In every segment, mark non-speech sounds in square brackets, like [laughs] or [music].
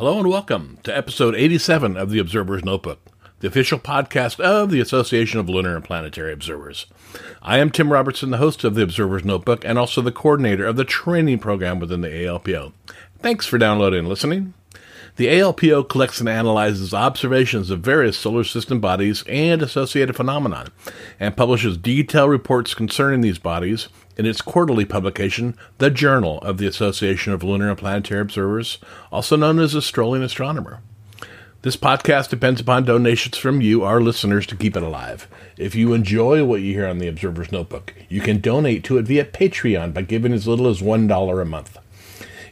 Hello and welcome to episode 87 of the Observer's Notebook, the official podcast of the Association of Lunar and Planetary Observers. I am Tim Robertson, the host of the Observer's Notebook and also the coordinator of the training program within the ALPO. Thanks for downloading and listening. The ALPO collects and analyzes observations of various solar system bodies and associated phenomena, and publishes detailed reports concerning these bodies in its quarterly publication, The Journal of the Association of Lunar and Planetary Observers, also known as the Strolling Astronomer. This podcast depends upon donations from you, our listeners, to keep it alive. If you enjoy what you hear on the Observer's Notebook, you can donate to it via Patreon by giving as little as $1 a month.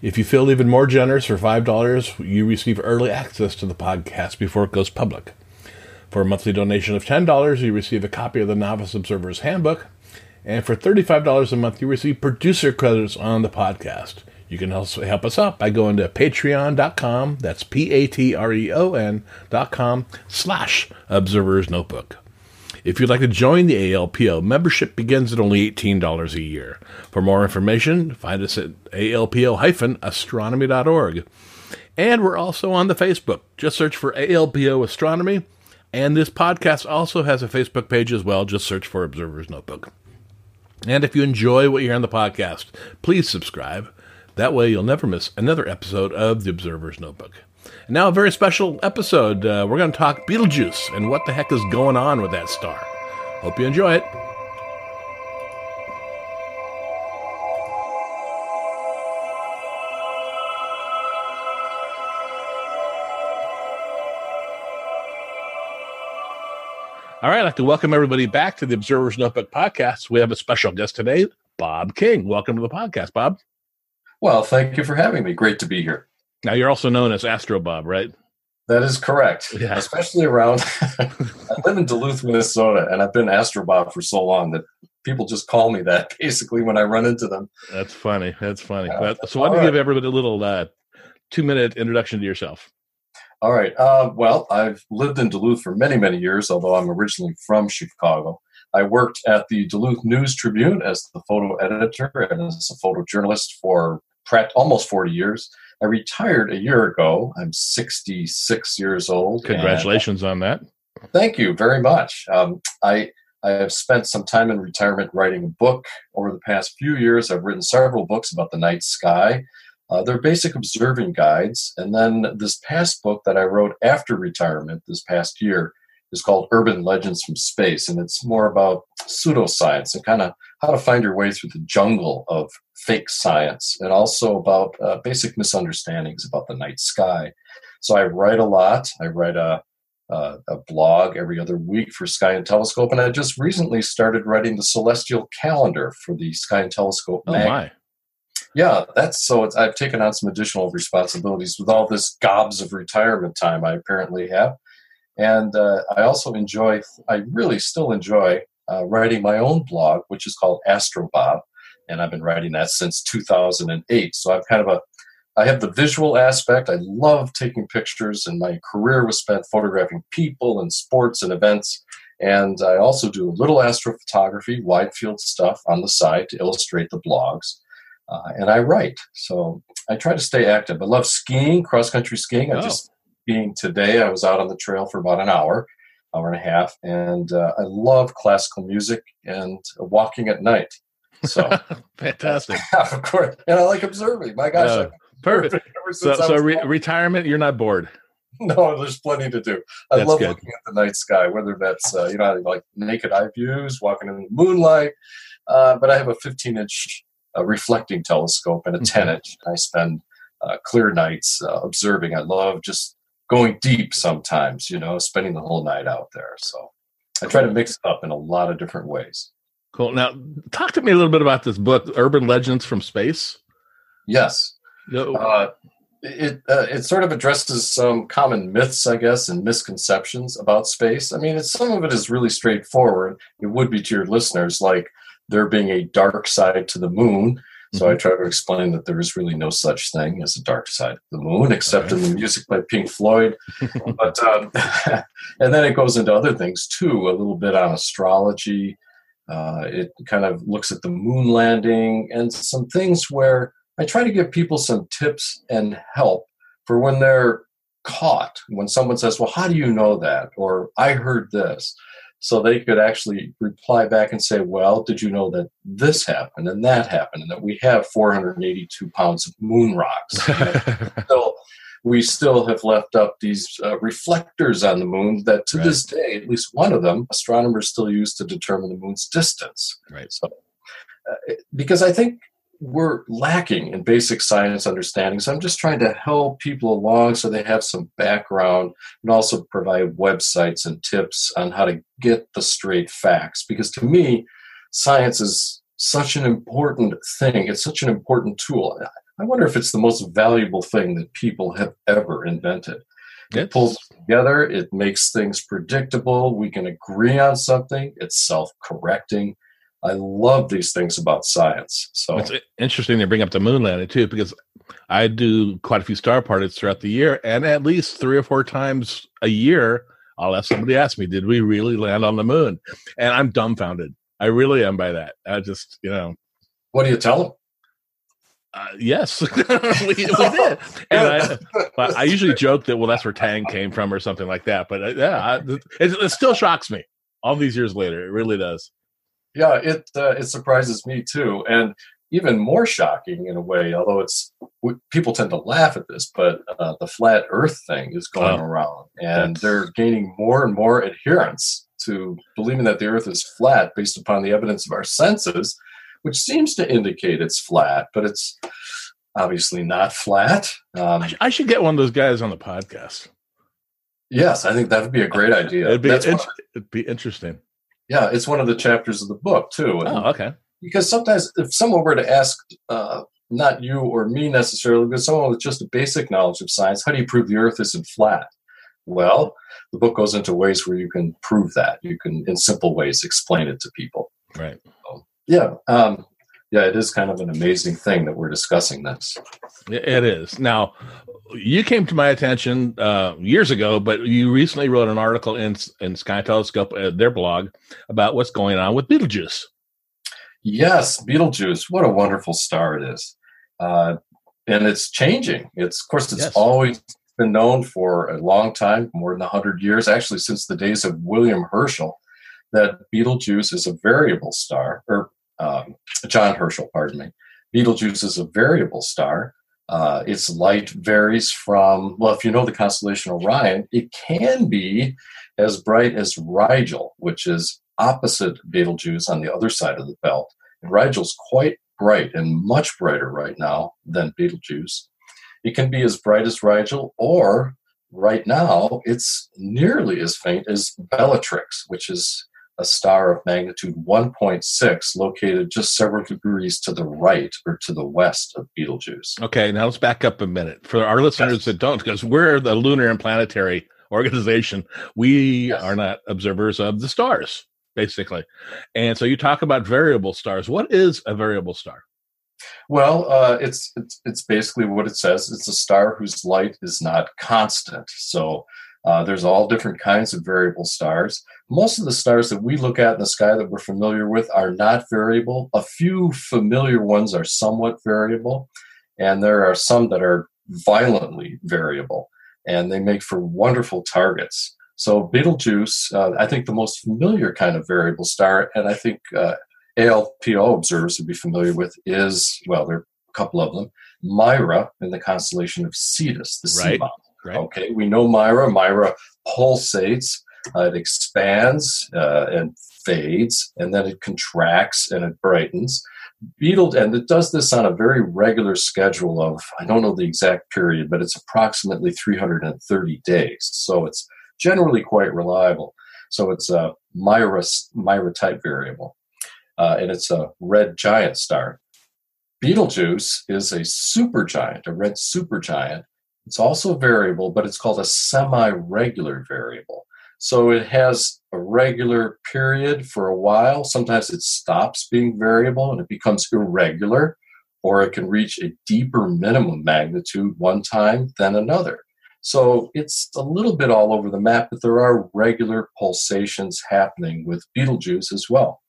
If you feel even more generous for $5, you receive early access to the podcast before it goes public. For a monthly donation of $10, you receive a copy of the Novice Observer's Handbook. And for $35 a month, you receive producer credits on the podcast. You can also help us out by going to patreon.com, that's P-A-T-R-E-O-N dot com, slash Observer's Notebook. If you'd like to join the ALPO, membership begins at only $18 a year. For more information, find us at alpo-astronomy.org. And we're also on the Facebook. Just search for ALPO Astronomy. And this podcast also has a Facebook page as well. Just search for Observer's Notebook. And if you enjoy what you hear on the podcast, please subscribe. That way you'll never miss another episode of the Observer's Notebook. And now, a very special episode. Uh, we're going to talk Betelgeuse and what the heck is going on with that star. Hope you enjoy it. All right, I'd like to welcome everybody back to the Observer's Notebook podcast. We have a special guest today, Bob King. Welcome to the podcast, Bob. Well, thank you for having me. Great to be here. Now, you're also known as Astro Bob, right? That is correct. Yeah. Especially around, [laughs] I live in Duluth, Minnesota, and I've been Astro Bob for so long that people just call me that [laughs] basically when I run into them. That's funny. That's funny. So, why don't you give everybody a little uh, two minute introduction to yourself? All right. Uh, well, I've lived in Duluth for many, many years, although I'm originally from Chicago. I worked at the Duluth News Tribune as the photo editor and as a photojournalist for almost 40 years. I retired a year ago. I'm 66 years old. Congratulations on that. Thank you very much. Um, I I have spent some time in retirement writing a book. Over the past few years, I've written several books about the night sky. Uh, they're basic observing guides. And then this past book that I wrote after retirement this past year is called Urban Legends from Space. And it's more about pseudoscience and kind of how to find your way through the jungle of fake science and also about uh, basic misunderstandings about the night sky. So I write a lot. I write a uh, a blog every other week for Sky and Telescope, and I just recently started writing the celestial calendar for the Sky and Telescope Oh, mag. my. Yeah, that's so. It's, I've taken on some additional responsibilities with all this gobs of retirement time I apparently have, and uh, I also enjoy. I really still enjoy uh, writing my own blog, which is called Astro Bob, and I've been writing that since 2008. So I've kind of a I have the visual aspect. I love taking pictures, and my career was spent photographing people and sports and events. And I also do a little astrophotography, wide field stuff on the side to illustrate the blogs. Uh, and I write. So I try to stay active. I love skiing, cross country skiing. I Oh. just skiing today. I was out on the trail for about an hour, hour and a half, and uh, I love classical music and walking at night. So [laughs] Fantastic. [laughs] of course, and I like observing. My gosh, Uh, I've Perfect. So, so re- retirement, you're not bored. [laughs] no, there's plenty to do. I That's love good. looking at the night sky, whether that's uh, you know like naked eye views, walking in the moonlight. Uh, but I have a 15 inch uh, reflecting telescope and a 10 inch. I spend uh, clear nights uh, observing. I love just going deep sometimes. You know, spending the whole night out there. So I try to mix it up in a lot of different ways. Cool. Now, talk to me a little bit about this book, Urban Legends from Space. Yes. No- Uh, it uh, it sort of addresses some common myths, I guess, and misconceptions about space. I mean, it's, some of it is really straightforward. It would be to your listeners, like there being a dark side to the moon. So mm-hmm. I try to explain that there is really no such thing as a dark side of the moon, except in the music by Pink Floyd. but um, [laughs] and then it goes into other things too, a little bit on astrology. Uh, it kind of looks at the moon landing and some things where I try to give people some tips and help for when they're caught. When someone says, Well, how do you know that? Or I heard this. So they could actually reply back and say, Well, did you know that this happened and that happened and that we have 482 pounds of moon rocks? [laughs] so we still have left up these uh, reflectors on the moon that to right. this day, at least one of them, astronomers still use to determine the moon's distance. Right. So, uh, because I think we're lacking in basic science understanding. So I'm just trying to help people along so they have some background and also provide websites and tips on how to get the straight facts. Because to me, science is such an important thing, it's such an important tool. I wonder if it's the most valuable thing that people have ever invented. It pulls together, it makes things predictable, we can agree on something, it's self correcting I love these things about science. So it's interesting to bring up the moon landing too, because I do quite a few star parties throughout the year, and at least three or four times a year, I'll have somebody ask me, "Did we really land on the moon?" And I'm dumbfounded. I really am by that. I just, you know, what do you tell them? Uh, yes, [laughs] we, we, did. [laughs] And I, [laughs] I, usually joke that well, that's where Tang came from or something like that. But uh, yeah, I, it, it still shocks me all these years later. It really does yeah, it uh, it surprises me too, and even more shocking in a way. Although it's people tend to laugh at this, but uh, the flat Earth thing is going oh, around, and they're gaining more and more adherents to believing that the Earth is flat based upon the evidence of our senses, which seems to indicate it's flat, but it's obviously not flat. Um, I, sh- I, should get one of those guys on the podcast. Yes, I think that would be a great [laughs] idea. It'd be, it'd be interesting. Yeah, it's one of the chapters of the book too. And oh, okay. Because sometimes if someone were to ask, uh, not you or me necessarily, but someone with just a basic knowledge of science, how do you prove the Earth isn't flat? Well, the book goes into ways where you can prove that. You can, in simple ways, explain it to people. Right. So, yeah. Um, yeah, it is kind of an amazing thing that we're discussing this. It is. Now, you came to my attention uh, years ago, but you recently wrote an article in in Sky Telescope, uh, their blog, about what's going on with Betelgeuse. Yes, Betelgeuse. What a wonderful star it is, uh, and it's changing. It's of course it's yes. always been known for a long time, more than hundred years, actually since the days of William Herschel, that Betelgeuse is a variable star, or um, John Herschel, pardon me. Betelgeuse is a variable star uh, its light varies from, well, if you know the constellation Orion, it can be as bright as Rigel, which is opposite Betelgeuse on the other side of the belt. And Rigel's quite bright and much brighter right now than Betelgeuse. It can be as bright as Rigel, or right now, it's nearly as faint as Bellatrix, which is a star of magnitude 1.6 located just several degrees to the right or to the west of Betelgeuse. Okay, now let's back up a minute. For our listeners yes. that don't, because we're the lunar and planetary organization, we yes. are not observers of the stars, basically. And so you talk about variable stars. What is a variable star? Well, uh, it's, it's it's basically what it says. It's a star whose light is not constant. So uh, there's all different kinds of variable stars. Most of the stars that we look at in the sky that we're familiar with are not variable. A few familiar ones are somewhat variable, and there are some that are violently variable, and they make for wonderful targets. So, Betelgeuse, uh, I think the most familiar kind of variable star, and I think uh, ALPO observers would be familiar with, is well, there are a couple of them. Mira in the constellation of Cetus, the right. Sea Right. Okay, we know Mira. Mira pulsates, uh, it expands uh, and fades, and then it contracts and it brightens. Beetle, and it does this on a very regular schedule of, I don't know the exact period, but it's approximately 330 days. So it's generally quite reliable. So it's a Mira, Mira type variable. Uh, and it's a red giant star. Betelgeuse is a supergiant, a red supergiant, It's also variable, but it's called a semi regular variable. So it has a regular period for a while. Sometimes it stops being variable and it becomes irregular, or it can reach a deeper minimum magnitude one time than another. So it's a little bit all over the map, but there are regular pulsations happening with Betelgeuse as well.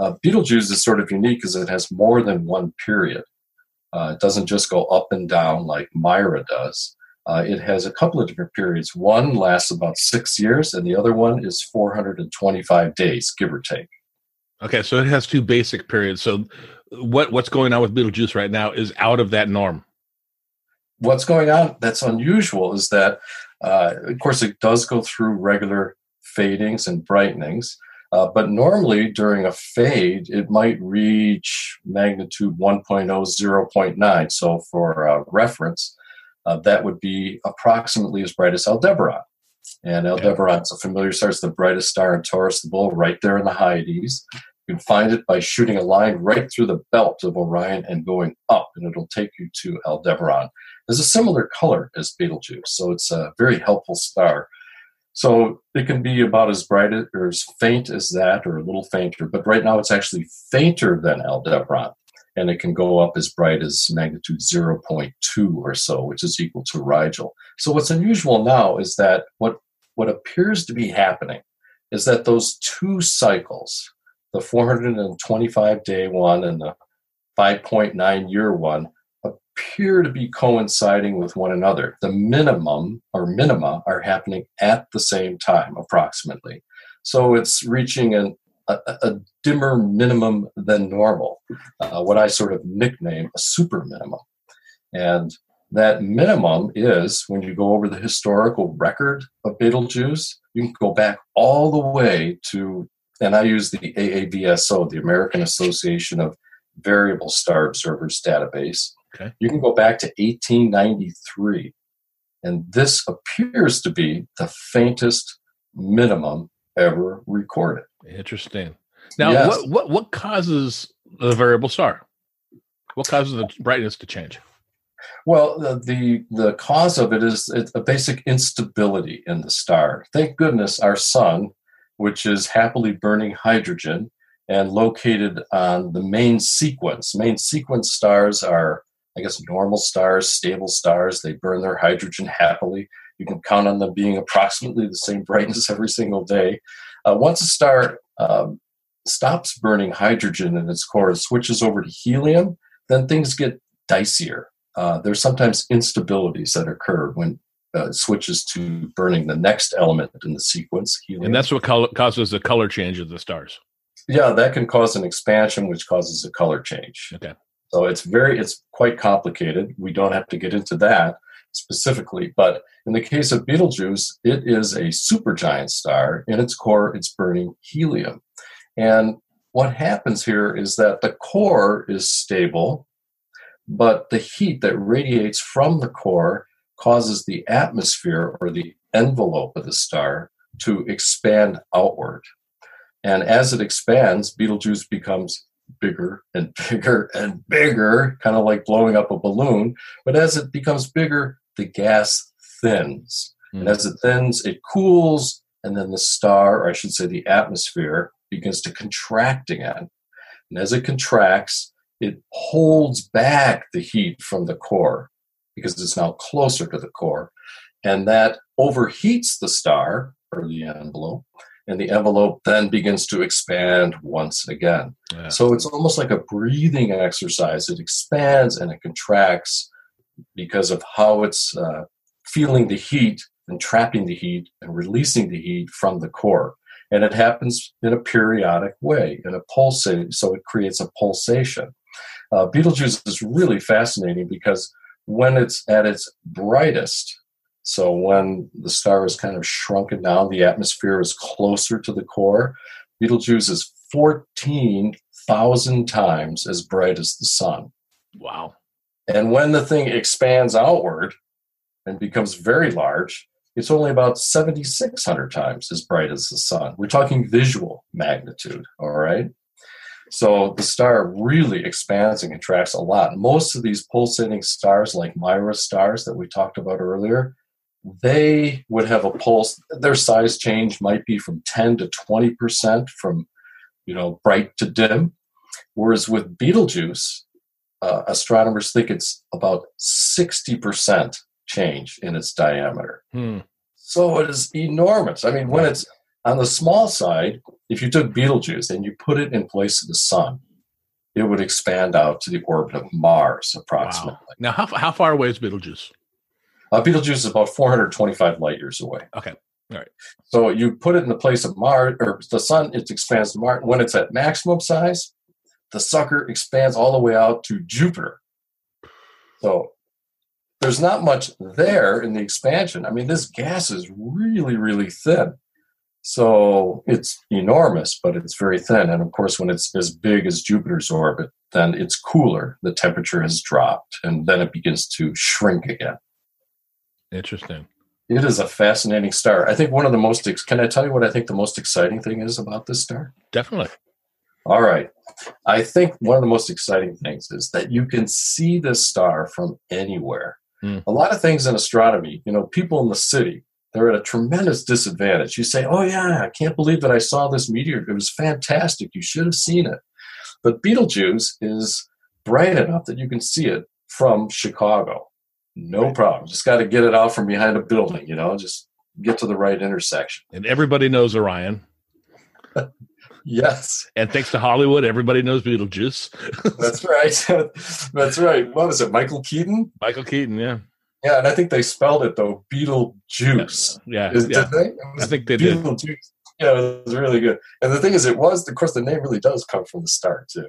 Uh, Betelgeuse is sort of unique because it has more than one period. Uh, it doesn't just go up and down like Mira does. Uh, it has a couple of different periods. One lasts about six years, and the other one is 425 days, give or take. Okay, so it has two basic periods. So, what what's going on with Betelgeuse right now is out of that norm. What's going on that's unusual is that, uh, of course, it does go through regular fadings and brightenings, uh, but normally during a fade, it might reach magnitude 1.0, 0.9. So, for uh, reference, uh, that would be approximately as bright as Aldebaran. And Aldebaran's a familiar star. It's the brightest star in Taurus the Bull, right there in the Hyades. You can find it by shooting a line right through the belt of Orion and going up, and it'll take you to Aldebaran. It's a similar color as Betelgeuse, so it's a very helpful star. So it can be about as bright or as faint as that, or a little fainter, but right now it's actually fainter than Aldebaran and it can go up as bright as magnitude 0.2 or so, which is equal to Rigel. So what's unusual now is that what what appears to be happening is that those two cycles, the 425 day one and the 5.9 year one, appear to be coinciding with one another. The minimum or minima are happening at the same time, approximately. So it's reaching an a, a dimmer minimum than normal, uh, what I sort of nickname a super minimum. And that minimum is when you go over the historical record of Betelgeuse, you can go back all the way to, and I use the AAVSO, the American Association of Variable Star Observers database. Okay. You can go back to 1893. And this appears to be the faintest minimum ever recorded. Interesting. Now, yes. what, what what causes the variable star? What causes the brightness to change? Well, the, the, the cause of it is a basic instability in the star. Thank goodness our sun, which is happily burning hydrogen and located on the main sequence. Main sequence stars are, I guess, normal stars, stable stars. They burn their hydrogen happily. You can count on them being approximately the same brightness every single day. Uh, once a star um, stops burning hydrogen in its core and switches over to helium, then things get dicier. Uh, there's sometimes instabilities that occur when uh, switches to burning the next element in the sequence. Helium. And that's what color, causes the color change of the stars. Yeah, that can cause an expansion, which causes a color change. Okay. So it's very, it's quite complicated. We don't have to get into that specifically, but in the case of Betelgeuse, it is a supergiant star. In its core, it's burning helium. And what happens here is that the core is stable, but the heat that radiates from the core causes the atmosphere or the envelope of the star to expand outward. And as it expands, Betelgeuse becomes bigger and [laughs] bigger and bigger, kind of like blowing up a balloon. But as it becomes bigger, the gas thins. Mm. And as it thins, it cools, and then the star, or I should say the atmosphere, begins to contract again. And as it contracts, it holds back the heat from the core because it's now closer to the core. And that overheats the star or the envelope, and the envelope then begins to expand once again. Yeah. So it's almost like a breathing exercise. It expands and it contracts because of how it's uh, feeling the heat and trapping the heat and releasing the heat from the core. And it happens in a periodic way, in a pulsation, so it creates a pulsation. Uh, Betelgeuse is really fascinating because when it's at its brightest, so when the star is kind of shrunken down, the atmosphere is closer to the core, Betelgeuse is 14,000 times as bright as the sun. Wow. And when the thing expands outward and becomes very large, it's only about 7,600 times as bright as the sun. We're talking visual magnitude, all right? So the star really expands and contracts a lot. Most of these pulsating stars, like Mira stars that we talked about earlier, they would have a pulse. Their size change might be from 10 to 20 percent from, you know, bright to dim. Whereas with Betelgeuse, uh, astronomers think it's about 60 percent change in its diameter. Hmm. So it is enormous. I mean, when it's on the small side, if you took Betelgeuse and you put it in place of the sun, it would expand out to the orbit of Mars approximately. Wow. Now, how, how far away is Betelgeuse? Uh, Betelgeuse is about 425 light years away. Okay. All right. So you put it in the place of Mars or the sun, it expands to Mars. When it's at maximum size, the sucker expands all the way out to Jupiter. So there's not much there in the expansion. I mean, this gas is really, really thin. So it's enormous, but it's very thin. And of course, when it's as big as Jupiter's orbit, then it's cooler. The temperature has dropped, and then it begins to shrink again. Interesting. It is a fascinating star. I think one of the most, ex- can I tell you what I think the most exciting thing is about this star? Definitely. All right. I think one of the most exciting things is that you can see this star from anywhere. Hmm. A lot of things in astronomy, you know, people in the city, they're at a tremendous disadvantage. You say, Oh, yeah, I can't believe that I saw this meteor. It was fantastic. You should have seen it. But Betelgeuse is bright enough that you can see it from Chicago. No problem. Just got to get it out from behind a building, you know, just get to the right intersection. And everybody knows Orion. [laughs] Yes. And thanks to Hollywood, everybody knows Beetlejuice. That's right. [laughs] That's right. What was it? Michael Keaton? Michael Keaton, yeah. Yeah, and I think they spelled it though, Beetlejuice. Yeah. Is, yeah. Did they? I think they did. Beetlejuice. Yeah, it was really good. And the thing is, it was, of course, the name really does come from the star too.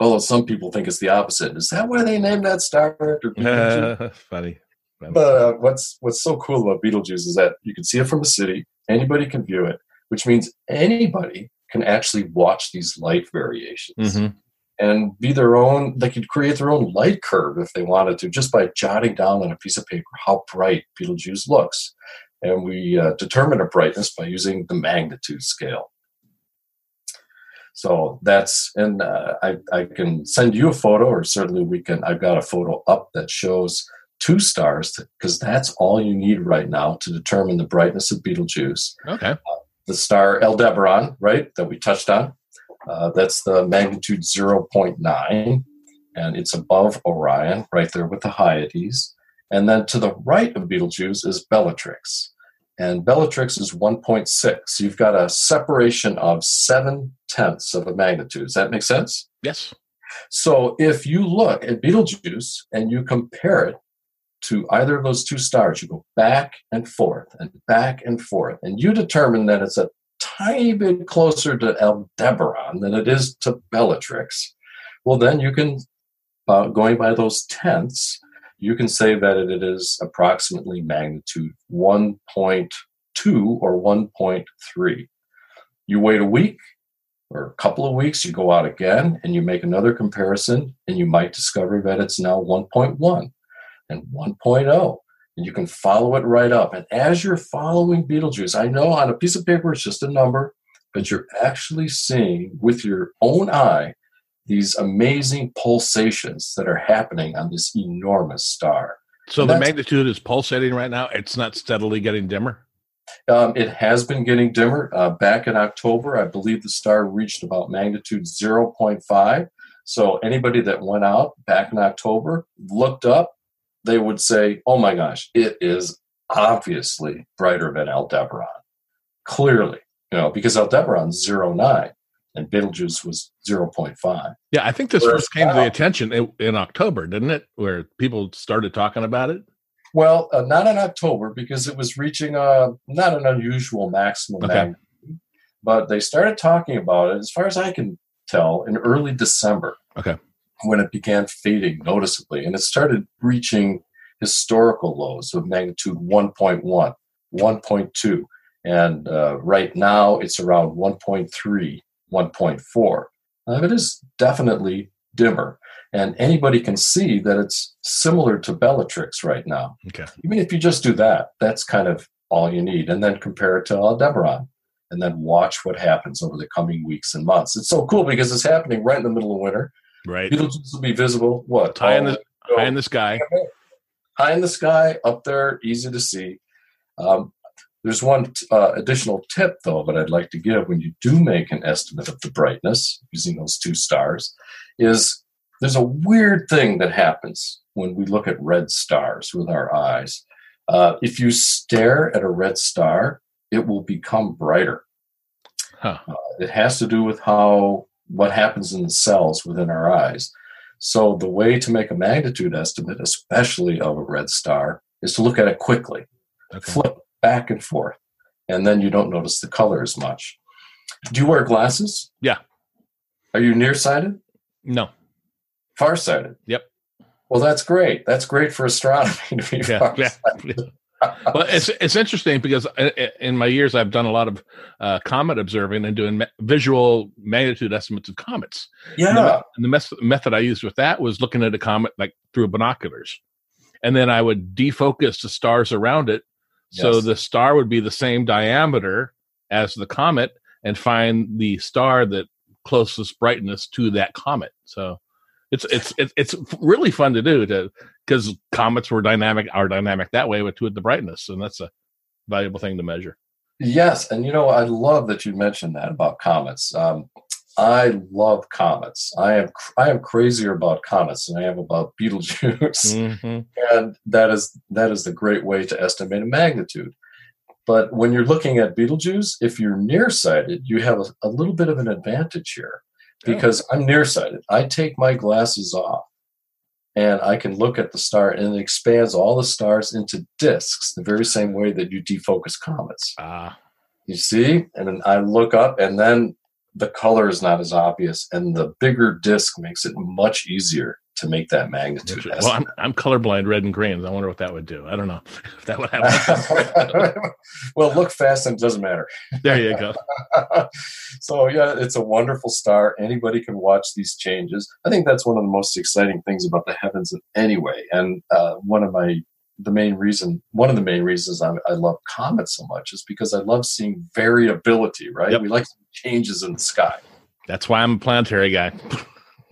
Although some people think it's the opposite. Is that why they named that star? after [laughs] Beetlejuice? Funny. But uh, what's what's so cool about Beetlejuice is that you can see it from the city. Anybody can view it, which means anybody can actually watch these light variations hmm and be their own. They could create their own light curve if they wanted to, just by jotting down on a piece of paper how bright Betelgeuse looks. And we uh, determine a brightness by using the magnitude scale. So that's, and uh, I, I can send you a photo, or certainly we can. I've got a photo up that shows two stars because that's all you need right now to determine the brightness of Betelgeuse Okay. The star Aldebaran, right, that we touched on. Uh, that's the magnitude 0.9, and it's above Orion, right there with the Hyades. And then to the right of Betelgeuse is Bellatrix. And Bellatrix is 1.6. So you've got a separation of seven tenths of a magnitude. Does that make sense? Yes. So if you look at Betelgeuse and you compare it to either of those two stars, you go back and forth and back and forth, and you determine that it's a tiny bit closer to Aldebaran than it is to Bellatrix. Well, then you can, uh, going by those tenths, you can say that it is approximately magnitude 1.2 or 1.3. You wait a week or a couple of weeks, you go out again and you make another comparison, and you might discover that it's now 1.1 and 1.0. And you can follow it right up. And as you're following Betelgeuse, I know on a piece of paper it's just a number, but you're actually seeing with your own eye these amazing pulsations that are happening on this enormous star. So And the magnitude is pulsating right now. It's not steadily getting dimmer. Um, it has been getting dimmer. Uh, back in October, I believe the star reached about magnitude 0.5. So anybody that went out back in October looked up, they would say, "Oh my gosh, it is obviously brighter than Aldebaran." Clearly, you know, because Aldebaran's 0.9 and Betelgeuse was 0.5. Yeah, I think this Whereas first came to the attention in, in October, didn't it? Where people started talking about it. Well, uh, not in October because it was reaching a not an unusual maximum Okay. magnitude, but they started talking about it, as far as I can tell, in early December. Okay. When it began fading noticeably, and it started reaching historical lows of magnitude 1.1, 1.2, and uh, right now it's around 1.3, 1.4. Uh, it is definitely dimmer, and anybody can see that it's similar to Bellatrix right now Okay. even if you just do that, that's kind of all you need. And then compare it to Aldebaran. and then watch what happens over the coming weeks and months. It's so cool because it's happening right in the middle of winter. Right. Betelgeuse will be visible. What? High in the high in the sky. high in the sky, up there, easy to see. Um, there's one uh, additional tip, though, that I'd like to give when you do make an estimate of the brightness using those two stars. Is there's a weird thing that happens when we look at red stars with our eyes. Uh, if you stare at a red star, it will become brighter. Huh. Uh, it has to do with how what happens in the cells within our eyes. So the way to make a magnitude estimate, especially of a red star, is to look at it quickly, Okay. flip back and forth, and then you don't notice the color as much. Do you wear glasses? Yeah. Are you nearsighted? No. Farsighted? Yep. Well, that's great. That's great for astronomy to be Yeah. farsighted. yeah. Well, it's it's interesting because i- i- in my years I've done a lot of uh, comet observing and doing me- visual magnitude estimates of comets. And the, Yeah. and the mes- method I used with that was looking at a comet like through binoculars, and then I would defocus the stars around it, so Yes. the star would be the same diameter as the comet, and find the star that closest brightness to that comet. So it's it's it's, it's really fun to do to because comets were dynamic are dynamic that way with with the brightness, and that's a valuable thing to measure. Yes, and you know I love that you mentioned that about comets. Um, I love comets. I am I am crazier about comets than I am about Betelgeuse, Mhm. and that is that is the great way to estimate a magnitude. But when you're looking at Betelgeuse, if you're nearsighted, you have a, a little bit of an advantage here because I'm nearsighted. I take my glasses off and I can look at the star and it expands all the stars into disks, the very same way that you defocus comets. Ah, You see? And then I look up, and then the color is not as obvious, and the bigger disc makes it much easier to make that magnitude. well, I'm I'm colorblind, red and green. I wonder what that would do. I don't know [laughs] if that would happen. [laughs] well, look fast, and it doesn't matter. there you go. [laughs] so yeah, it's a wonderful star. Anybody can watch these changes. I think that's one of the most exciting things about the heavens anyway. And uh, one of my the main reason, one of the main reasons I, I love comets so much is because I love seeing variability. Right? Yep. We like changes in the sky. That's why I'm a planetary guy.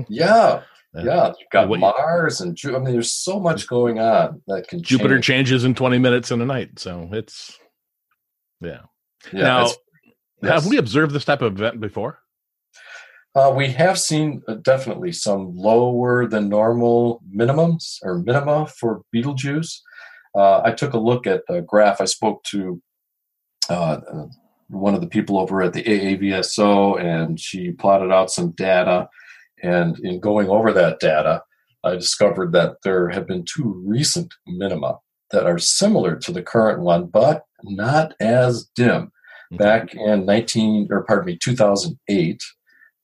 Yeah, Yeah. yeah. You've got What- Mars and Ju- I mean, there's so much going on that can Jupiter change. changes in 20 minutes in a night, so it's yeah. Yeah, now, it's- have we observed this type of event before? Uh, we have seen uh, definitely some lower than normal minimums or minima for Betelgeuse. Uh, I took a look at the graph. I spoke to uh, uh, one of the people over at the AAVSO, and she plotted out some data. And in going over that data, I discovered that there have been two recent minima that are similar to the current one, but not as dim. Back in 19, or pardon me, 2008,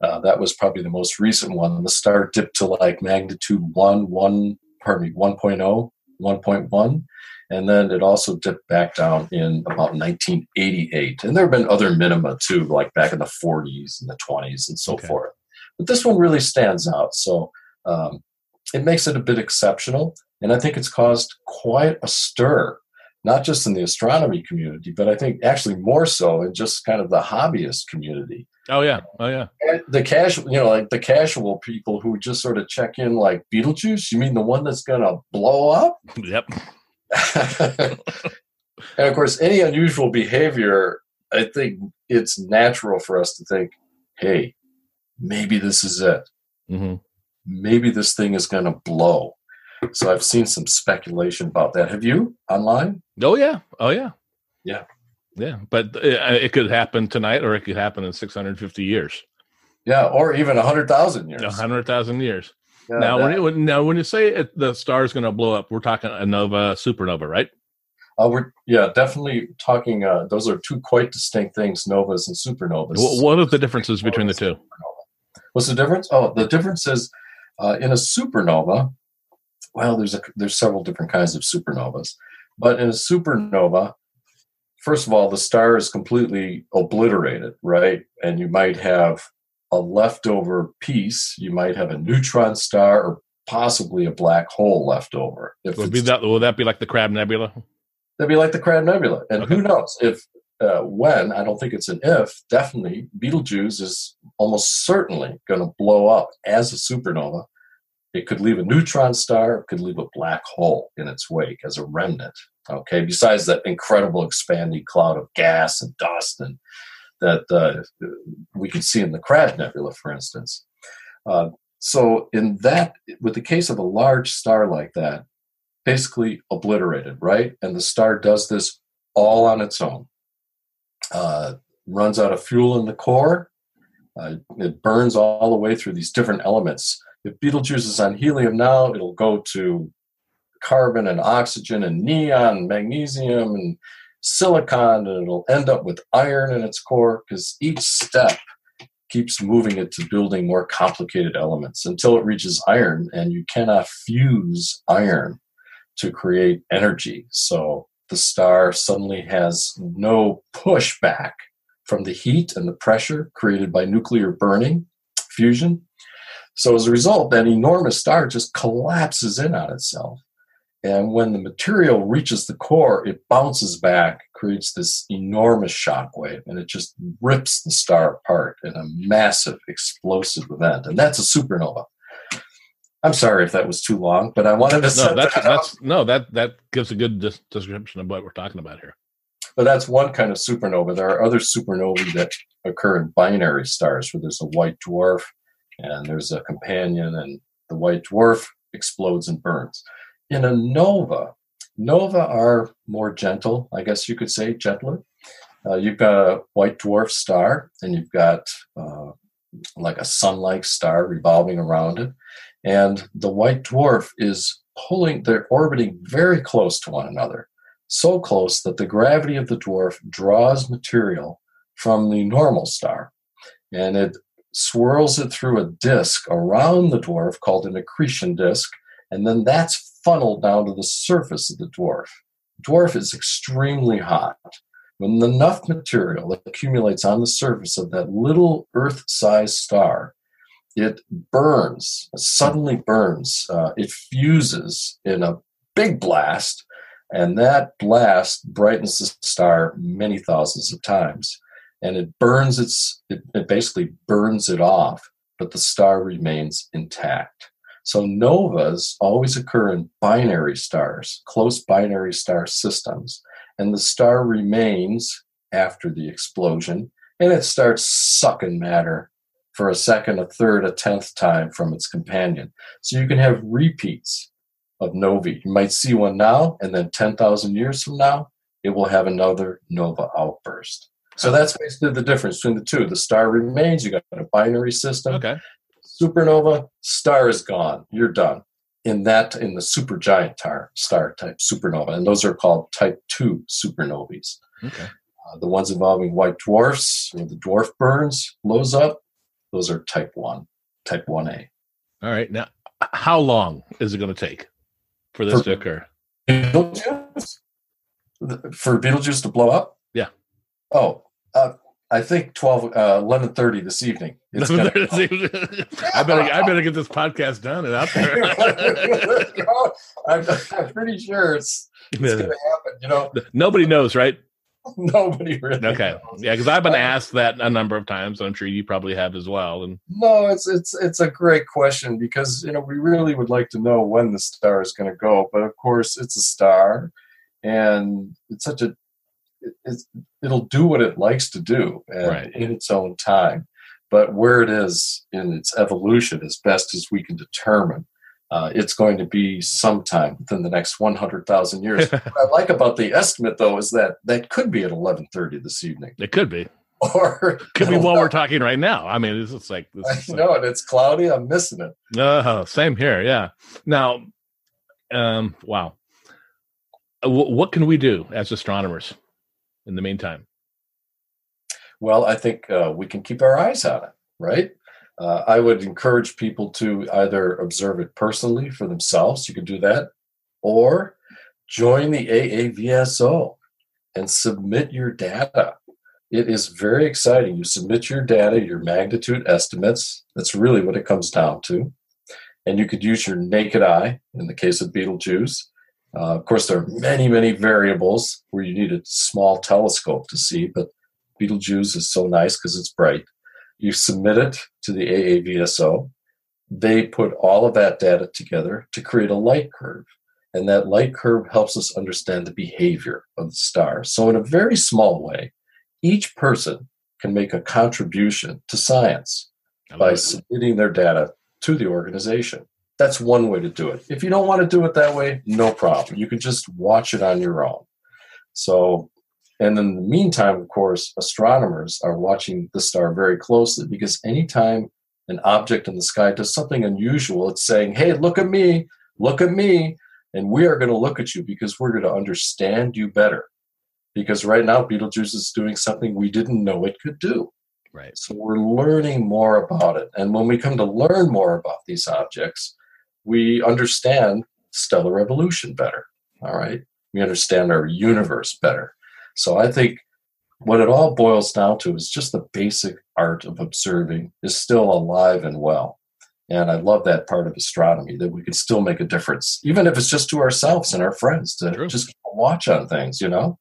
uh, that was probably the most recent one. The star dipped to like magnitude 1, 1, pardon me, 1.0, 1.1. And then it also dipped back down in about 1988. And there have been other minima too, like back in the 40s and the 20s and so Okay. forth. But this one really stands out. So um, it makes it a bit exceptional. And I think it's caused quite a stir, not just in the astronomy community, but I think actually more so in just kind of the hobbyist community Oh yeah, oh yeah. the casual, you know, like the casual people who just sort of check in, like Beetlejuice. You mean the one that's going to blow up? [laughs] Yep. [laughs] and of course, any unusual behavior, I think it's natural for us to think, "Hey, maybe this is it. hmm Maybe this thing is going to blow." So I've seen some speculation about that. Have you online? Oh yeah, oh yeah, Yeah. yeah. But uh, it could happen tonight, or it could happen in 650 years, Yeah, or even a hundred thousand years. a hundred thousand years. Yeah, now, that- when, it, now when you say it, the star is going to blow up, we're talking a nova, supernova, right? uh, we're yeah definitely talking. Uh, those are two quite distinct things: novas and supernovas. Wh- What are the differences between the two? What's the difference? Oh, the difference is uh, in a supernova. Well, there's a, there's several different kinds of supernovas, but in a supernova, first of all, the star is completely obliterated, right? And you might have a leftover piece. You might have a neutron star or possibly a black hole left over. If Would be that? Would that be like the Crab Nebula? That'd be like the Crab Nebula. And who knows if uh, when, I don't think it's an if, definitely Betelgeuse is almost certainly going to blow up as a supernova. It could leave a neutron star, it could leave a black hole in its wake as a remnant. Okay, besides that incredible expanding cloud of gas and dust and that uh, we could see in the Crab Nebula, for instance. Uh, so, in that, with the case of a large star like that, basically obliterated, right? And the star does this all on its own. Uh, runs out of fuel in the core. Uh, it burns all the way through these different elements. If Betelgeuse is on helium now, it'll go to carbon and oxygen and neon, and magnesium and silicon, and it'll end up with iron in its core because each step keeps moving it to building more complicated elements until it reaches iron, and you cannot fuse iron to create energy. So the star suddenly has no pushback from the heat and the pressure created by nuclear burning, fusion. So as a result, that enormous star just collapses in on itself. And when the material reaches the core, it bounces back, creates this enormous shock wave, and it just rips the star apart in a massive explosive event. And that's a supernova. I'm sorry if that was too long, but I wanted to. No, that's that that's no that that gives a good description of what we're talking about here. But that's one kind of supernova. There are other supernovae that occur in binary stars, where there's a white dwarf and there's a companion, and the white dwarf explodes and burns. In a nova, nova are more gentle, I guess you could say, gentler. Uh, you've got a white dwarf star, and you've got uh, like a sun-like star revolving around it and the white dwarf is pulling, they're orbiting very close to one another. So close that the gravity of the dwarf draws material from the normal star. And it swirls it through a disk around the dwarf called an accretion disk. And then that's funneled down to the surface of the dwarf. Dwarf is extremely hot. When enough material accumulates on the surface of that little Earth sized star, it burns, suddenly burns. Uh, it fuses in a big blast, and that blast brightens the star many thousands of times. And it burns its, it, it basically burns it off, but the star remains intact. So novas always occur in binary stars, close binary star systems, and the star remains after the explosion and it starts sucking matter for a second, a third, a tenth time from its companion. So you can have repeats of novae. You might see one now, and then 10,000 years from now, it will have another nova outburst. So that's basically the difference between the two. The star remains, you got a binary system. Okay. Supernova, star is gone. You're done. In that, in the supergiant tar, star type supernova, and those are called type 2 supernovae. Okay. Uh, the ones involving white dwarfs, where the dwarf burns, blows up, those are type 1, type 1A. All right. Now, how long is it going to take for this for to occur? For Betelgeuse to blow up? Yeah. Oh, uh, I think 12, uh, 11.30 this evening. It's gonna, I better, I better get this podcast done and out there. [laughs] I'm, I'm, pretty sure it's, it's going to happen. You know, nobody knows, right? [laughs] Nobody really. Okay, knows. yeah, because I've been uh, asked that a number of times. I'm sure you probably have as well. And no, it's it's it's a great question because you know we really would like to know when the star is going to go, but of course it's a star, and it's such a it, it'll do what it likes to do right. in its own time. But where it is in its evolution, as best as we can determine, uh, it's going to be sometime within the next 100,000 years. [laughs] what I like about the estimate, though, is that that could be at 11:30 this evening. It could be, [laughs] or could be while we're talking right now. I mean, it's just like this. know, and it's cloudy. I'm missing it. Uh, same here. Yeah. Now, um, wow. W- what can we do as astronomers in the meantime? Well, I think uh, we can keep our eyes on it, right? Uh, I would encourage people to either observe it personally for themselves, you can do that, or join the AAVSO and submit your data. It is very exciting. You submit your data, your magnitude estimates. That's really what it comes down to. And you could use your naked eye in the case of Betelgeuse. Uh, of course, there are many, many variables where you need a small telescope to see, but Betelgeuse is so nice because it's bright. You submit it to the AAVSO. They put all of that data together to create a light curve. And that light curve helps us understand the behavior of the star. So, in a very small way, each person can make a contribution to science by submitting their data to the organization. That's one way to do it. If you don't want to do it that way, no problem. You can just watch it on your own. So, and in the meantime, of course, astronomers are watching the star very closely because anytime an object in the sky does something unusual, it's saying, hey, look at me, look at me. And we are going to look at you because we're going to understand you better. Because right now, Betelgeuse is doing something we didn't know it could do. Right. So we're learning more about it. And when we come to learn more about these objects, we understand stellar evolution better. All right. We understand our universe better. So I think what it all boils down to is just the basic art of observing is still alive and well. And I love that part of astronomy that we can still make a difference, even if it's just to ourselves and our friends to True. just watch on things, you know?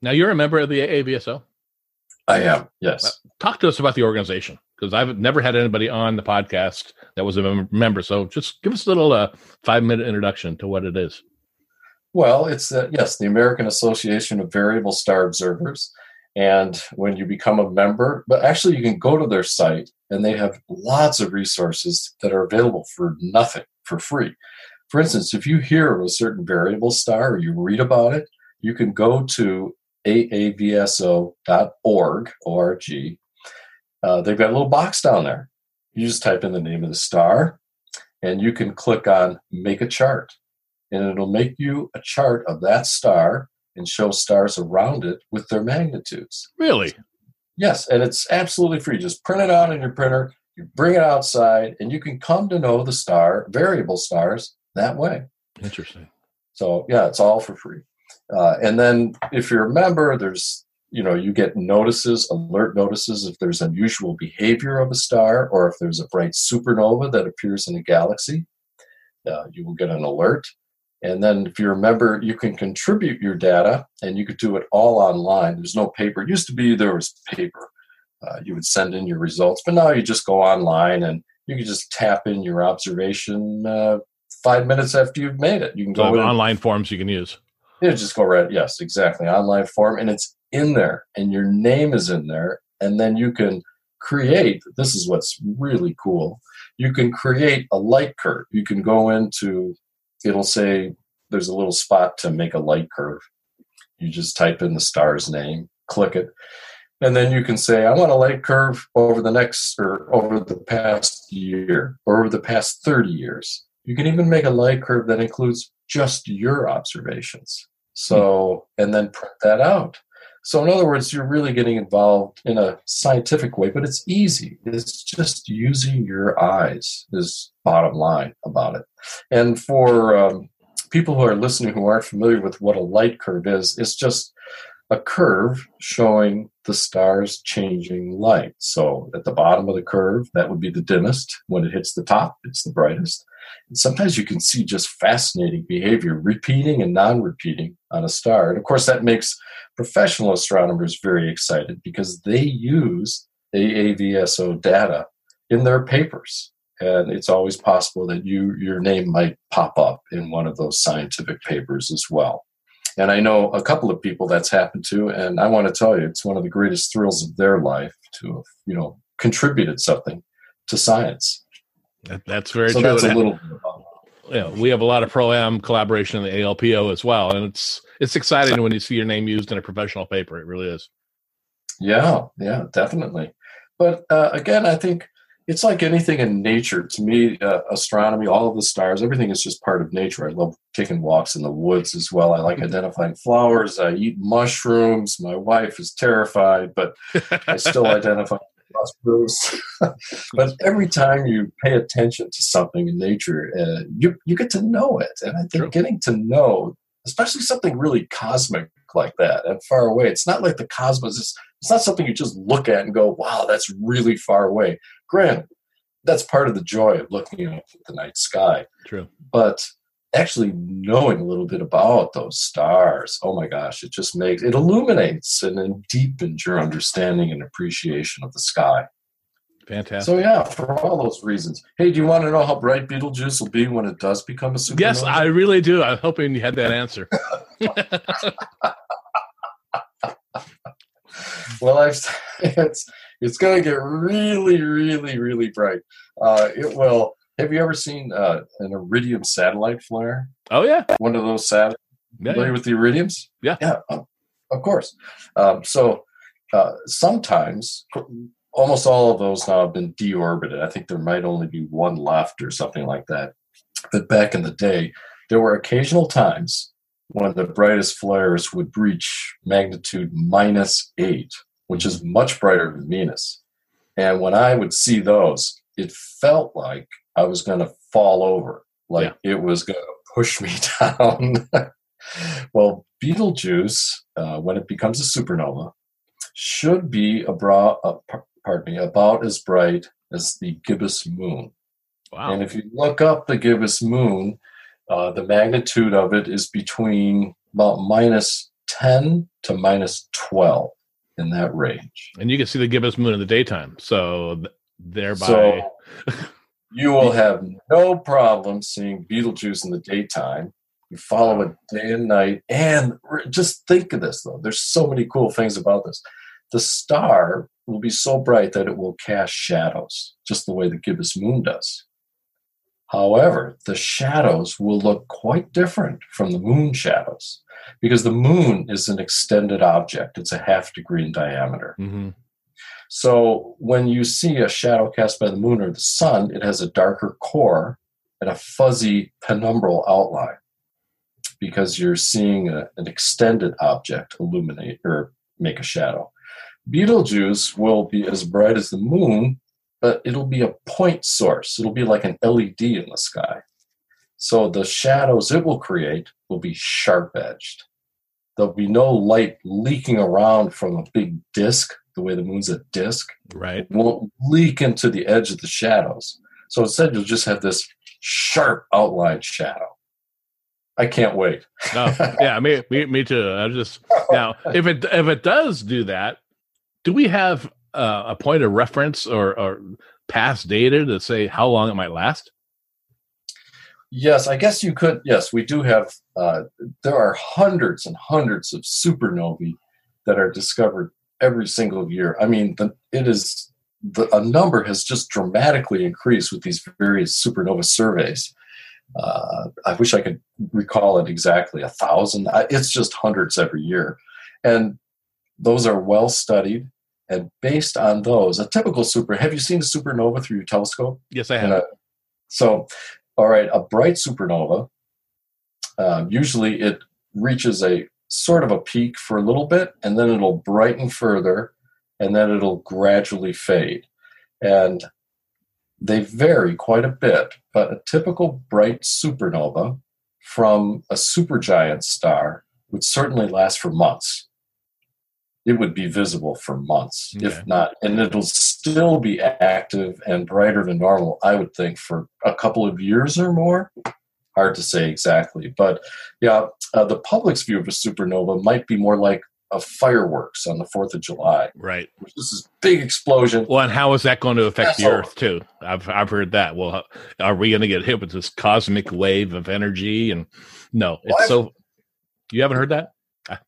Now, you're a member of the AAVSO? I am, yes. Talk to us about the organization because I've never had anybody on the podcast that was a member. So just give us a little uh, five minute introduction to what it is. Well, it's uh, yes, the American Association of Variable Star Observers. And when you become a member, but actually, you can go to their site and they have lots of resources that are available for nothing, for free. For instance, if you hear of a certain variable star or you read about it, you can go to aavso.org, O-R-G. Uh, they've got a little box down there. You just type in the name of the star and you can click on Make a Chart. And it'll make you a chart of that star and show stars around it with their magnitudes. Really? Yes, and it's absolutely free. Just print it out in your printer, you bring it outside, and you can come to know the star, variable stars, that way. Interesting. So, yeah, it's all for free. Uh, and then if you're a member, there's you know you get notices alert notices if there's unusual behavior of a star or if there's a bright supernova that appears in a galaxy uh, you will get an alert and then if you're a member, you can contribute your data and you could do it all online. There's no paper. It used to be there was paper. Uh, you would send in your results, but now you just go online and you can just tap in your observation uh, five minutes after you've made it. You can so go online forms you can use. Yeah, just go right. Yes, exactly. Online form, and it's in there, and your name is in there, and then you can create. This is what's really cool. You can create a light curve. You can go into it'll say there's a little spot to make a light curve. You just type in the star's name, click it, and then you can say, I want a light curve over the next or over the past year or over the past 30 years. You can even make a light curve that includes just your observations. So, and then print that out. So, in other words, you're really getting involved in a scientific way, but it's easy. It's just using your eyes, is bottom line about it. And for um, people who are listening who aren't familiar with what a light curve is, it's just a curve showing the stars changing light. So, at the bottom of the curve, that would be the dimmest. When it hits the top, it's the brightest. And sometimes you can see just fascinating behavior, repeating and non repeating on a star. And of course, that makes professional astronomers very excited because they use AAVSO data in their papers. And it's always possible that you your name might pop up in one of those scientific papers as well. And I know a couple of people that's happened to, and I want to tell you, it's one of the greatest thrills of their life to have, you know, contributed something to science. That, that's very so true. That's a little. Yeah, we have a lot of pro am collaboration in the ALPO as well, and it's it's exciting when you see your name used in a professional paper. It really is. Yeah, yeah, definitely. But uh, again, I think it's like anything in nature. To me, uh, astronomy, all of the stars, everything is just part of nature. I love taking walks in the woods as well. I like identifying flowers. I eat mushrooms. My wife is terrified, but I still [laughs] identify mushrooms. [laughs] but every time you pay attention to something in nature, uh, you you get to know it, and I think True. getting to know, especially something really cosmic like that and far away, it's not like the cosmos. It's, it's not something you just look at and go, "Wow, that's really far away." Granted, that's part of the joy of looking up at the night sky. True, but actually knowing a little bit about those stars, oh my gosh, it just makes it illuminates and then deepens your understanding and appreciation of the sky. Fantastic. So yeah, for all those reasons. Hey, do you want to know how bright Betelgeuse will be when it does become a supernova? yes, I really do. I'm hoping you had that answer. [laughs] well, I've, [laughs] it's it's going to get really, really, really bright. Uh, it will. Have you ever seen uh, an iridium satellite flare? oh yeah. One of those satellites. Yeah, familiar yeah. with the iridiums? Yeah. Yeah, uh, of course. Um, so uh, sometimes, almost all of those now have been deorbited. I think there might only be one left or something like that. But back in the day, there were occasional times when the brightest flares would reach magnitude minus eight, which is much brighter than Venus. And when I would see those, it felt like I was going to fall over, like it was going to push me [laughs] down. well, Betelgeuse, uh, when it becomes a supernova, should be abra- uh, par- pardon me, about as bright as the gibbous moon. Wow. And if you look up the gibbous moon, uh, the magnitude of it is between about minus 10 to minus 12 in that range. and you can see the gibbous moon in the daytime. So th- thereby, So [laughs] you will have no problem seeing Betelgeuse in the daytime. You follow it day and night. And just think of this, though. There's so many cool things about this. The star will be so bright that it will cast shadows, just the way the gibbous moon does. However, the shadows will look quite different from the moon shadows because the moon is an extended object. It's a half degree in diameter. Mhm. So when you see a shadow cast by the moon or the sun, it has a darker core and a fuzzy penumbral outline because you're seeing a, an extended object illuminate or make a shadow. Betelgeuse will be as bright as the moon, but it'll be a point source. It'll be like an LED in the sky. So the shadows it will create will be sharp edged. There'll be no light leaking around from a big disk, the way the moon's a disk right. won't leak into the edge of the shadows. So instead, you'll just have this sharp outlined shadow. I can't wait. No, [laughs] yeah, me, me, me too. I just now if it if it does do that, do we have uh, a point of reference or, or past data to say how long it might last? Yes, I guess you could. Yes, we do have. Uh, there are hundreds and hundreds of supernovae that are discovered every single year. I mean, the, it is the a number has just dramatically increased with these various supernova surveys. Uh, I wish I could recall it exactly. A thousand. It's just hundreds every year, and those are well studied. And based on those, a typical super. Have you seen a supernova through your telescope? Yes, I have. a- so, all right, a bright supernova, um, usually it reaches a sort of a peak for a little bit, and then it'll brighten further, and then it'll gradually fade. And they vary quite a bit, but a typical bright supernova from a supergiant star would certainly last for months. It would be visible for months, Okay. if not, and it'll still be active and brighter than normal, I would think, for a couple of years or more. Hard to say exactly, but yeah, uh, the public's view of a supernova might be more like a fireworks on the 4th of July, Right. which is this big explosion. Well, and how is that going to affect the That's all. Earth too? I've I've heard that. Well, are we going to get hit with this cosmic wave of energy? And no, it's Well, so. You haven't heard that?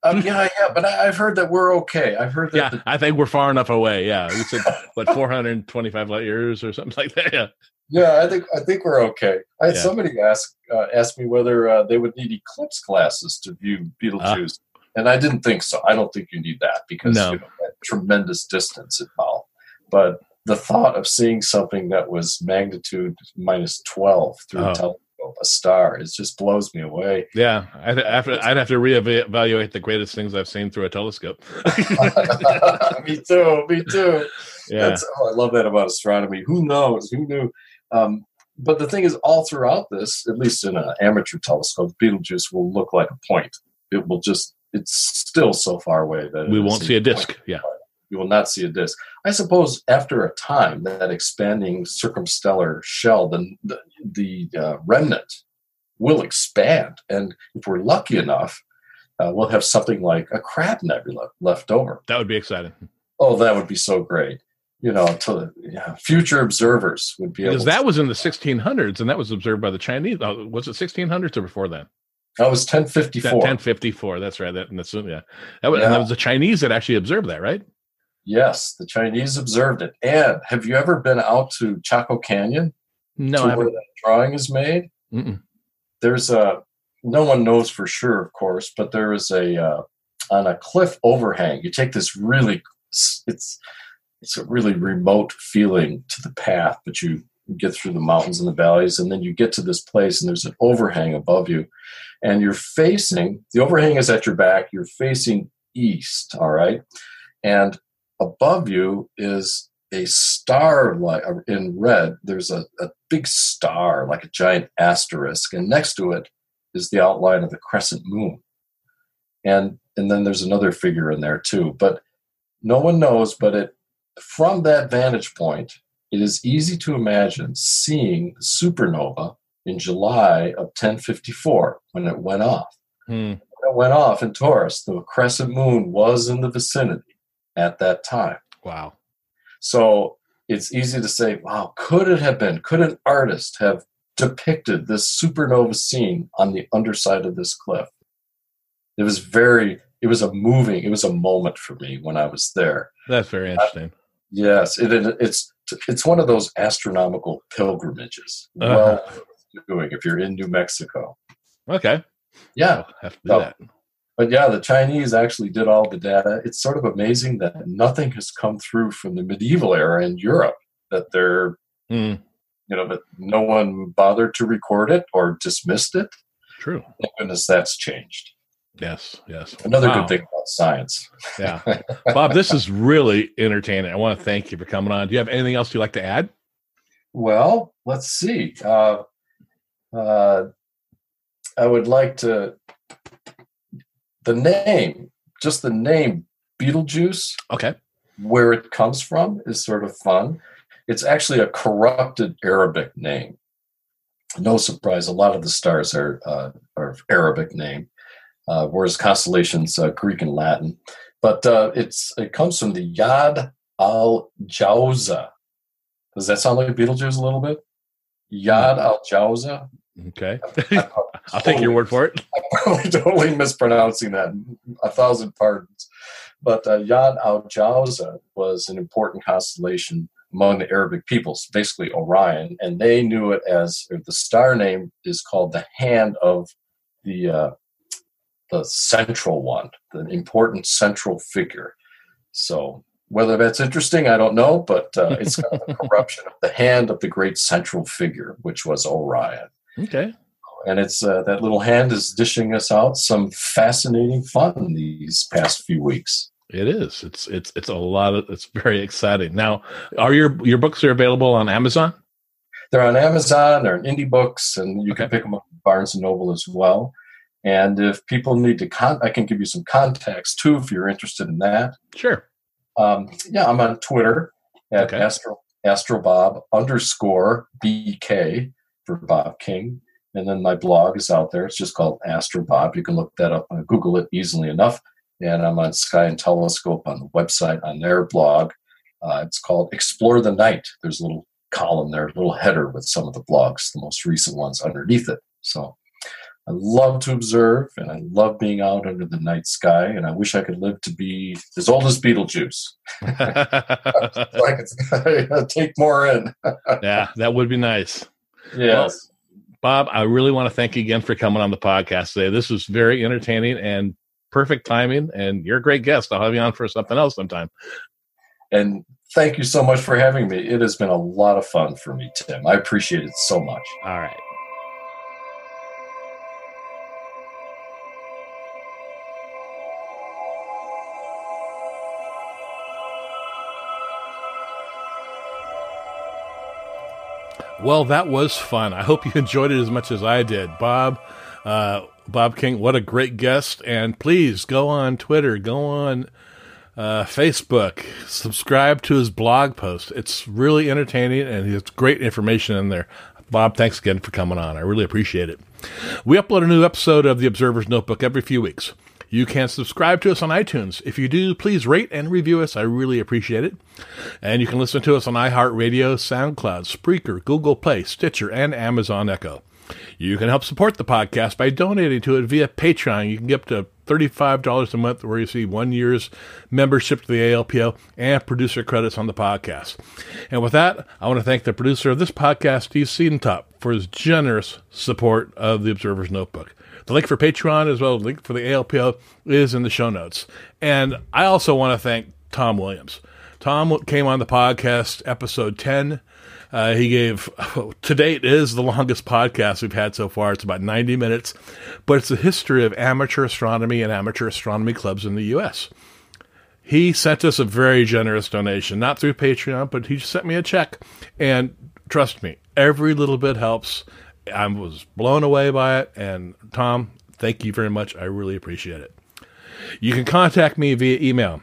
Um, yeah, yeah, but I, I've heard that we're okay. I've heard that Yeah, the I think we're far enough away. Yeah, we said what 425 light years or something like that. Yeah. Yeah, I think I think we're okay. I had Yeah. somebody ask uh, asked me whether uh, they would need eclipse glasses to view Betelgeuse, and I didn't think so. I don't think you need that because No. you know, that tremendous distance involved. But the thought of seeing something that was magnitude minus twelve through Oh. a telescope, a star, it just blows me away. Yeah, I'd have to, I'd have to reevaluate the greatest things I've seen through a telescope. [laughs] me too. Me too. [laughs] yeah, That's, oh, I love that about astronomy. Who knows? Who knew? Um, but the thing is, all throughout this, at least in an amateur telescope, Betelgeuse will look like a point. It will just, it's still so far away that we won't see a point. disc. Yeah, You will not see a disk. I suppose after a time, that expanding circumstellar shell, the, the, the uh, remnant, will expand. And if we're lucky enough, uh, we'll have something like a crab nebula left over. That would be exciting. Oh, that would be so great. You know, to yeah, future observers would be Because able that to, was in the 1600s, and that was observed by the Chinese. Oh, was it 1600s or before then? that was 1054. 1054. That's right. That, and that's yeah. That was, and Yeah. that was the Chinese that actually observed that, right? Yes, the Chinese observed it. And have you ever been out to Chaco Canyon No, where that drawing is made? Mm-mm. there's a no one knows for sure of course but there is a uh, on a cliff overhang you take this really it's it's a really remote feeling to the path but you get through the mountains and the valleys and then you get to this place and there's an overhang above you and you're facing the overhang is at your back you're facing east all right? And above you is a star like uh, in red there's a, a big star like a giant asterisk and next to it is the outline of the crescent moon. And and then there's another figure in there too but no one knows but it from that vantage point it is easy to imagine seeing the supernova in july of 1054 when it went off Hmm. when it went off in taurus the crescent moon was in the vicinity at that time Wow. so it's easy to say, wow, could it have been? Could an artist have depicted this supernova scene on the underside of this cliff? It was very, it was a moving, it was a moment for me when I was there. That's very interesting. Yes, it, it, it's it's one of those astronomical pilgrimages. Uh-huh. Well, doing if you're in New Mexico. Okay. Yeah, I'll have to do Oh. that. But yeah, the Chinese actually did all the data. It's sort of amazing that nothing has come through from the medieval era in Europe that they're, Hmm. you know, that no one bothered to record it or dismissed it. True. Thank goodness that's changed. Yes. Yes. Another Wow. good thing about science. Yeah. [laughs] Bob, this is really entertaining. I want to thank you for coming on. Do you have anything else you'd like to add? Well, let's see. Uh, uh, I would like to, the name, just the name Betelgeuse. Okay. where it comes from is sort of fun. It's actually a corrupted Arabic name. No surprise, a lot of the stars are uh, are Arabic name, uh, whereas constellations uh, Greek and Latin. But uh, it's it comes from the Yad al Jauza. Does that sound like Betelgeuse a little bit? Yad al Jauza. Okay. [laughs] [laughs] I'll take your word for it. [laughs] I'm probably totally mispronouncing that. A thousand pardons. But uh, Yad al Jauza was an important constellation among the Arabic peoples, basically Orion, and they knew it as the star name is called the hand of the uh, the central one, the important central figure. So whether that's interesting, I don't know, but uh, [laughs] it's kind of a corruption of the hand of the great central figure, which was Orion Okay. and it's uh, that little hand is dishing us out some fascinating fun these past few weeks. It is. It's it's it's a lot of it's very exciting. Now, are your your books are available on Amazon? They're on Amazon, they're in indie books, and you can pick them up at Barnes and Noble as well. And if people need to, con- I can give you some contacts too if you're interested in that. Sure. Um, yeah, I'm on Twitter at Okay. Astro Astrobob underscore BK for Bob King. And then my blog is out there. It's just called Astrobob. You can look that up and Google it easily enough. And I'm on Sky and Telescope on the website on their blog. Uh, it's called Explore the Night. There's a little column there, a little header with some of the blogs, the most recent ones underneath it. So I love to observe and I love being out under the night sky. And I wish I could live to be as old as Betelgeuse. [laughs] I could [laughs] take more in. [laughs] yeah, that would be nice. Yes. Bob, I really want to thank you again for coming on the podcast today. This was very entertaining and perfect timing, and you're a great guest. I'll have you on for something else sometime. And thank you so much for having me. It has been a lot of fun for me, Tim. I appreciate it so much. All right. Well, that was fun. I hope you [laughs] enjoyed it as much as I did. Bob, uh, Bob King, what a great guest. And please go on Twitter, go on uh, Facebook, subscribe to his blog post. It's really entertaining and has great information in there. Bob, thanks again for coming on. I really appreciate it. We upload a new episode of the Observer's Notebook every few weeks. You can subscribe to us on iTunes. If you do, please rate and review us. I really appreciate it. And you can listen to us on iHeartRadio, SoundCloud, Spreaker, Google Play, Stitcher, and Amazon Echo. You can help support the podcast by donating to it via Patreon. You can get up to $35 a month where you see one year's membership to the ALPO and producer credits on the podcast. And with that, I want to thank the producer of this podcast, Steve Siedentop, for his generous support of the Observer's Notebook. The link for Patreon as well as the link for the ALPO is in the show notes. And I also want to thank Tom Williams. Tom came on the podcast episode 10. Uh, he gave, [laughs] to date, is the longest podcast we've had so far. It's about 90 minutes, but it's a history of amateur astronomy and amateur astronomy clubs in the U.S. He sent us a very generous donation, not through Patreon, but he sent me a check. And trust me, every little bit helps. I was blown away by it. And Tom, thank you very much. I really appreciate it. You can contact me via email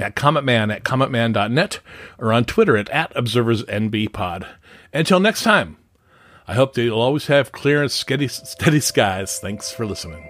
at cometman at cometman.net or on Twitter at, at observersnbpod. Until next time, I hope that you'll always have clear and steady, steady skies. Thanks for listening.